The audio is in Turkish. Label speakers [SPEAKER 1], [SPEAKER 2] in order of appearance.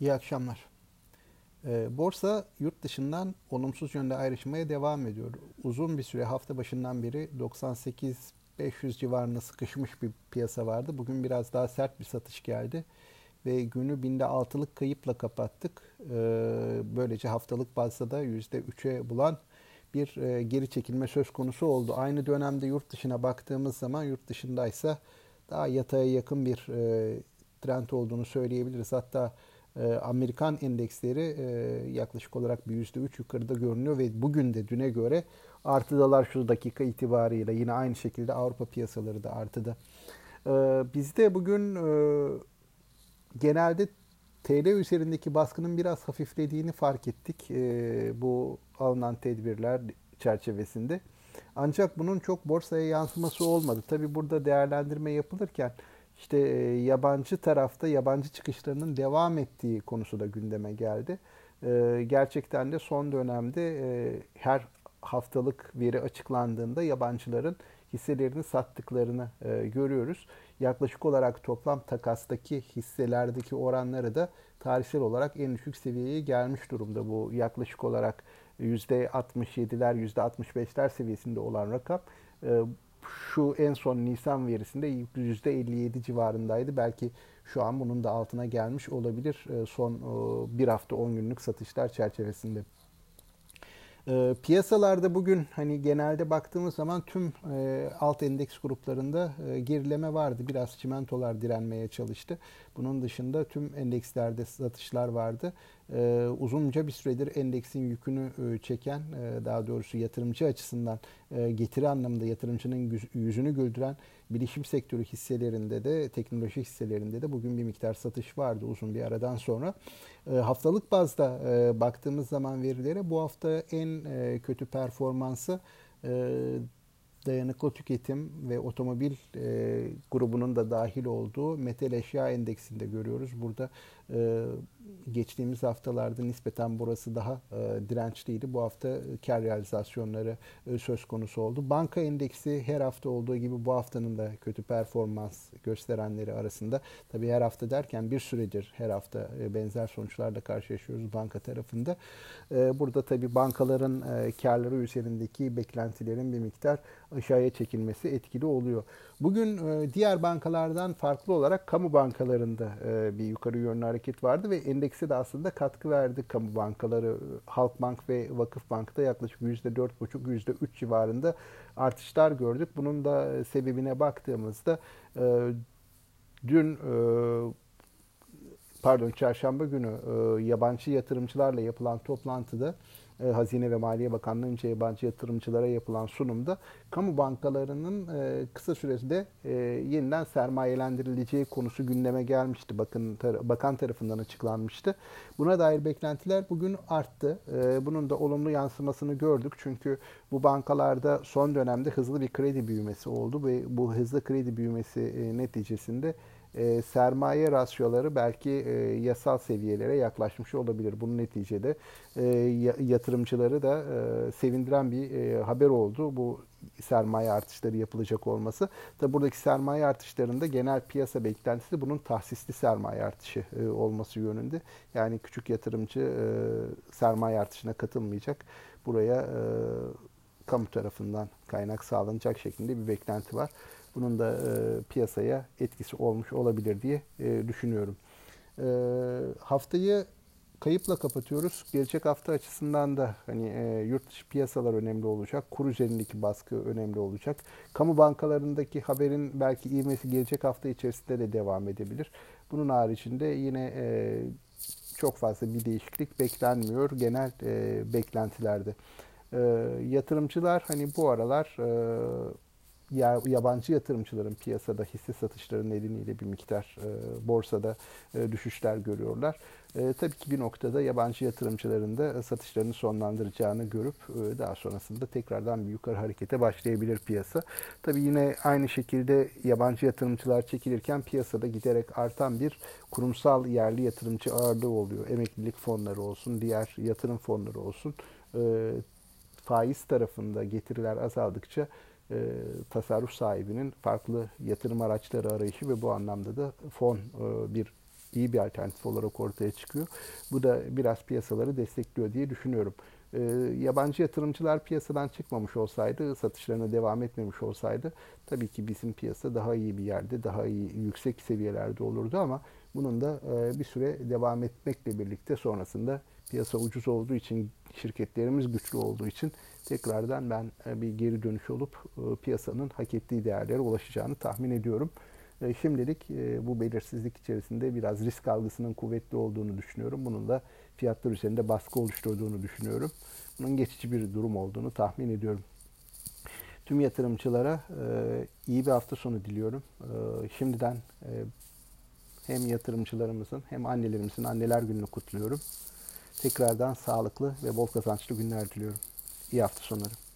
[SPEAKER 1] İyi akşamlar. E, borsa yurt dışından olumsuz yönde ayrışmaya devam ediyor. Uzun bir süre hafta başından beri 98 500 civarında sıkışmış bir piyasa vardı. Bugün biraz daha sert bir satış geldi ve günü binde altılık kayıpla kapattık. E, böylece haftalık bazda da %3'e bulan bir e, geri çekilme söz konusu oldu. Aynı dönemde yurt dışına baktığımız zaman yurt dışındaysa daha yataya yakın bir e, trend olduğunu söyleyebiliriz. Hatta e, Amerikan endeksleri e, yaklaşık olarak bir %3 yukarıda görünüyor ve bugün de düne göre artıdalar şu dakika itibarıyla. Yine aynı şekilde Avrupa piyasaları da artıda. E, bizde bugün e, genelde TL üzerindeki baskının biraz hafiflediğini fark ettik e, bu alınan tedbirler çerçevesinde. Ancak bunun çok borsaya yansıması olmadı. Tabi burada değerlendirme yapılırken işte e, yabancı tarafta yabancı çıkışlarının devam ettiği konusu da gündeme geldi. E, gerçekten de son dönemde e, her haftalık veri açıklandığında yabancıların hisselerini sattıklarını görüyoruz. Yaklaşık olarak toplam takastaki hisselerdeki oranları da tarihsel olarak en düşük seviyeye gelmiş durumda. Bu yaklaşık olarak %67'ler, %65'ler seviyesinde olan rakam şu en son Nisan verisinde %57 civarındaydı. Belki şu an bunun da altına gelmiş olabilir e, son e, bir hafta 10 günlük satışlar çerçevesinde. E, piyasalarda bugün hani genelde baktığımız zaman tüm e, alt endeks gruplarında e, gerileme vardı. Biraz çimentolar direnmeye çalıştı. Bunun dışında tüm endekslerde satışlar vardı. E, uzunca bir süredir endeksin yükünü e, çeken, e, daha doğrusu yatırımcı açısından e, getiri anlamında yatırımcının yüzünü güldüren bilişim sektörü hisselerinde de, teknoloji hisselerinde de bugün bir miktar satış vardı uzun bir aradan sonra. E, haftalık bazda e, baktığımız zaman verilere bu hafta en e, kötü performansı e, dayanıklı tüketim ve otomobil e, grubunun da dahil olduğu metal eşya endeksinde görüyoruz. Burada e, geçtiğimiz haftalarda nispeten burası daha e, dirençliydi. Bu hafta kar realizasyonları e, söz konusu oldu. Banka endeksi her hafta olduğu gibi bu haftanın da kötü performans gösterenleri arasında. Tabii her hafta derken bir süredir her hafta e, benzer sonuçlarla karşılaşıyoruz banka tarafında. E, burada tabii bankaların e, karları üzerindeki beklentilerin bir miktar aşağıya çekilmesi etkili oluyor. Bugün e, diğer bankalardan farklı olarak kamu bankalarında e, bir yukarı yönlü hareket vardı ve endekse de aslında katkı verdi kamu bankaları. Halkbank ve Vakıfbank'ta yaklaşık %4,5-%3 civarında artışlar gördük. Bunun da e, sebebine baktığımızda dün pardon çarşamba günü yabancı yatırımcılarla yapılan toplantıda e, Hazine ve Maliye Bakanlığı'nca yabancı yatırımcılara yapılan sunumda kamu bankalarının e, kısa sürede e, yeniden sermayelendirileceği konusu gündeme gelmişti. Bakın bakan tarafından açıklanmıştı. Buna dair beklentiler bugün arttı. Bunun da olumlu yansımasını gördük. Çünkü bu bankalarda son dönemde hızlı bir kredi büyümesi oldu ve bu hızlı kredi büyümesi neticesinde e, sermaye rasyoları belki e, yasal seviyelere yaklaşmış olabilir. Bunun neticede e, yatırımcıları da e, sevindiren bir e, haber oldu bu sermaye artışları yapılacak olması. Tabi buradaki sermaye artışlarında genel piyasa beklentisi bunun tahsisli sermaye artışı e, olması yönünde. Yani küçük yatırımcı e, sermaye artışına katılmayacak. Buraya e, kamu tarafından kaynak sağlanacak şeklinde bir beklenti var. Bunun da e, piyasaya etkisi olmuş olabilir diye e, düşünüyorum. E, haftayı kayıpla kapatıyoruz. Gelecek hafta açısından da hani e, yurt dışı piyasalar önemli olacak. Kur üzerindeki baskı önemli olacak. Kamu bankalarındaki haberin belki ivmesi gelecek hafta içerisinde de devam edebilir. Bunun haricinde yine e, çok fazla bir değişiklik beklenmiyor genel e, beklentilerde. E, yatırımcılar hani bu aralar e, yabancı yatırımcıların piyasada hisse satışları nedeniyle bir miktar e, borsada e, düşüşler görüyorlar. E, tabii ki bir noktada yabancı yatırımcıların da satışlarını sonlandıracağını görüp daha sonrasında tekrardan bir yukarı harekete başlayabilir piyasa. Tabii yine aynı şekilde yabancı yatırımcılar çekilirken piyasada giderek artan bir kurumsal yerli yatırımcı ağırlığı oluyor. Emeklilik fonları olsun, diğer yatırım fonları olsun. Faiz tarafında getiriler azaldıkça e, tasarruf sahibinin farklı yatırım araçları arayışı ve bu anlamda da fon e, bir iyi bir alternatif olarak ortaya çıkıyor. Bu da biraz piyasaları destekliyor diye düşünüyorum. E, yabancı yatırımcılar piyasadan çıkmamış olsaydı, satışlarına devam etmemiş olsaydı tabii ki bizim piyasa daha iyi bir yerde, daha iyi yüksek seviyelerde olurdu ama bunun da e, bir süre devam etmekle birlikte sonrasında piyasa ucuz olduğu için, şirketlerimiz güçlü olduğu için tekrardan ben e, bir geri dönüş olup e, piyasanın hak ettiği değerlere ulaşacağını tahmin ediyorum. E, şimdilik bu belirsizlik içerisinde biraz risk algısının kuvvetli olduğunu düşünüyorum. Bunun da fiyatlar üzerinde baskı oluşturduğunu düşünüyorum. Bunun geçici bir durum olduğunu tahmin ediyorum. Tüm yatırımcılara iyi bir hafta sonu diliyorum. Şimdiden hem yatırımcılarımızın hem annelerimizin anneler gününü kutluyorum. Tekrardan sağlıklı ve bol kazançlı günler diliyorum. İyi hafta sonları.